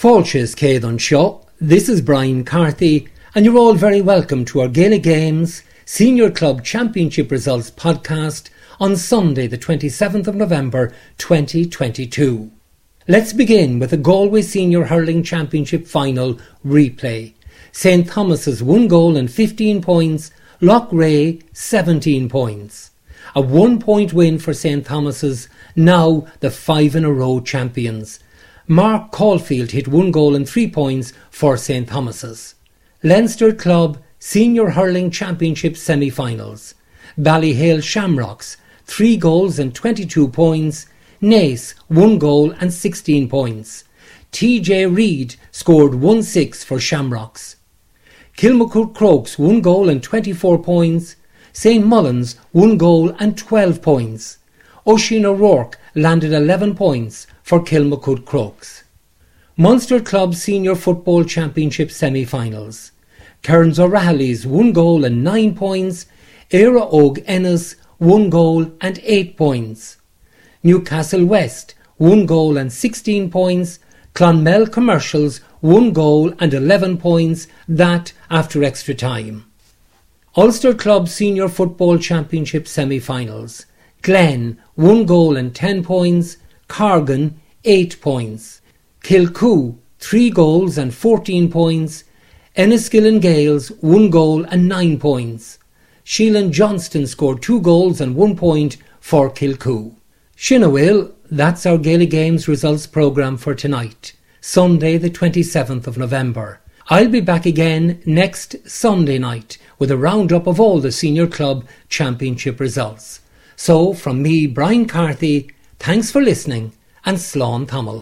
Fáilses céad an this is Brian Carthy, and you're all very welcome to our Gaelic Games Senior Club Championship Results podcast on Sunday, the 27th of November 2022. Let's begin with the Galway Senior Hurling Championship final replay. St Thomas's 1 goal and 15 points, Loughrea 17 points. A one point win for St Thomas's, now the five in a row champions. Mark Caulfield hit one goal and three points for St Thomas's. Leinster Club Senior Hurling Championship semi-finals. Ballyhale Shamrocks, three goals and 22 points. Naas, one goal and 16 points. TJ Reid scored 1-6 for Shamrocks. Kilmacud Crokes, one goal and 24 points. St Mullins, one goal and 12 points. Oisin O'Rorke landed 11 points for Kilmacud Crokes. Munster Club Senior Football Championship semi-finals. Kerins O'Rahilly's one goal and nine points. Éire Óg Ennis one goal and eight points. Newcastle West one goal and 16 points. Clonmel Commercials one goal and 11 points, that after extra time. Ulster Club Senior Football Championship semi-finals. Glen, 1 goal and 10 points. Cargin, 8 points. Kilcoo, 3 goals and 14 points. Enniskillen Gaels, 1 goal and 9 points. Shealan Johnston scored 2 goals and 1 point for Kilcoo. Shinawil, that's our Gaelic Games results programme for tonight, Sunday the 27th of November. I'll be back again next Sunday night with a roundup of all the Senior Club Championship results. So, from me, Brian Carthy, thanks for listening and Sloan Tamil.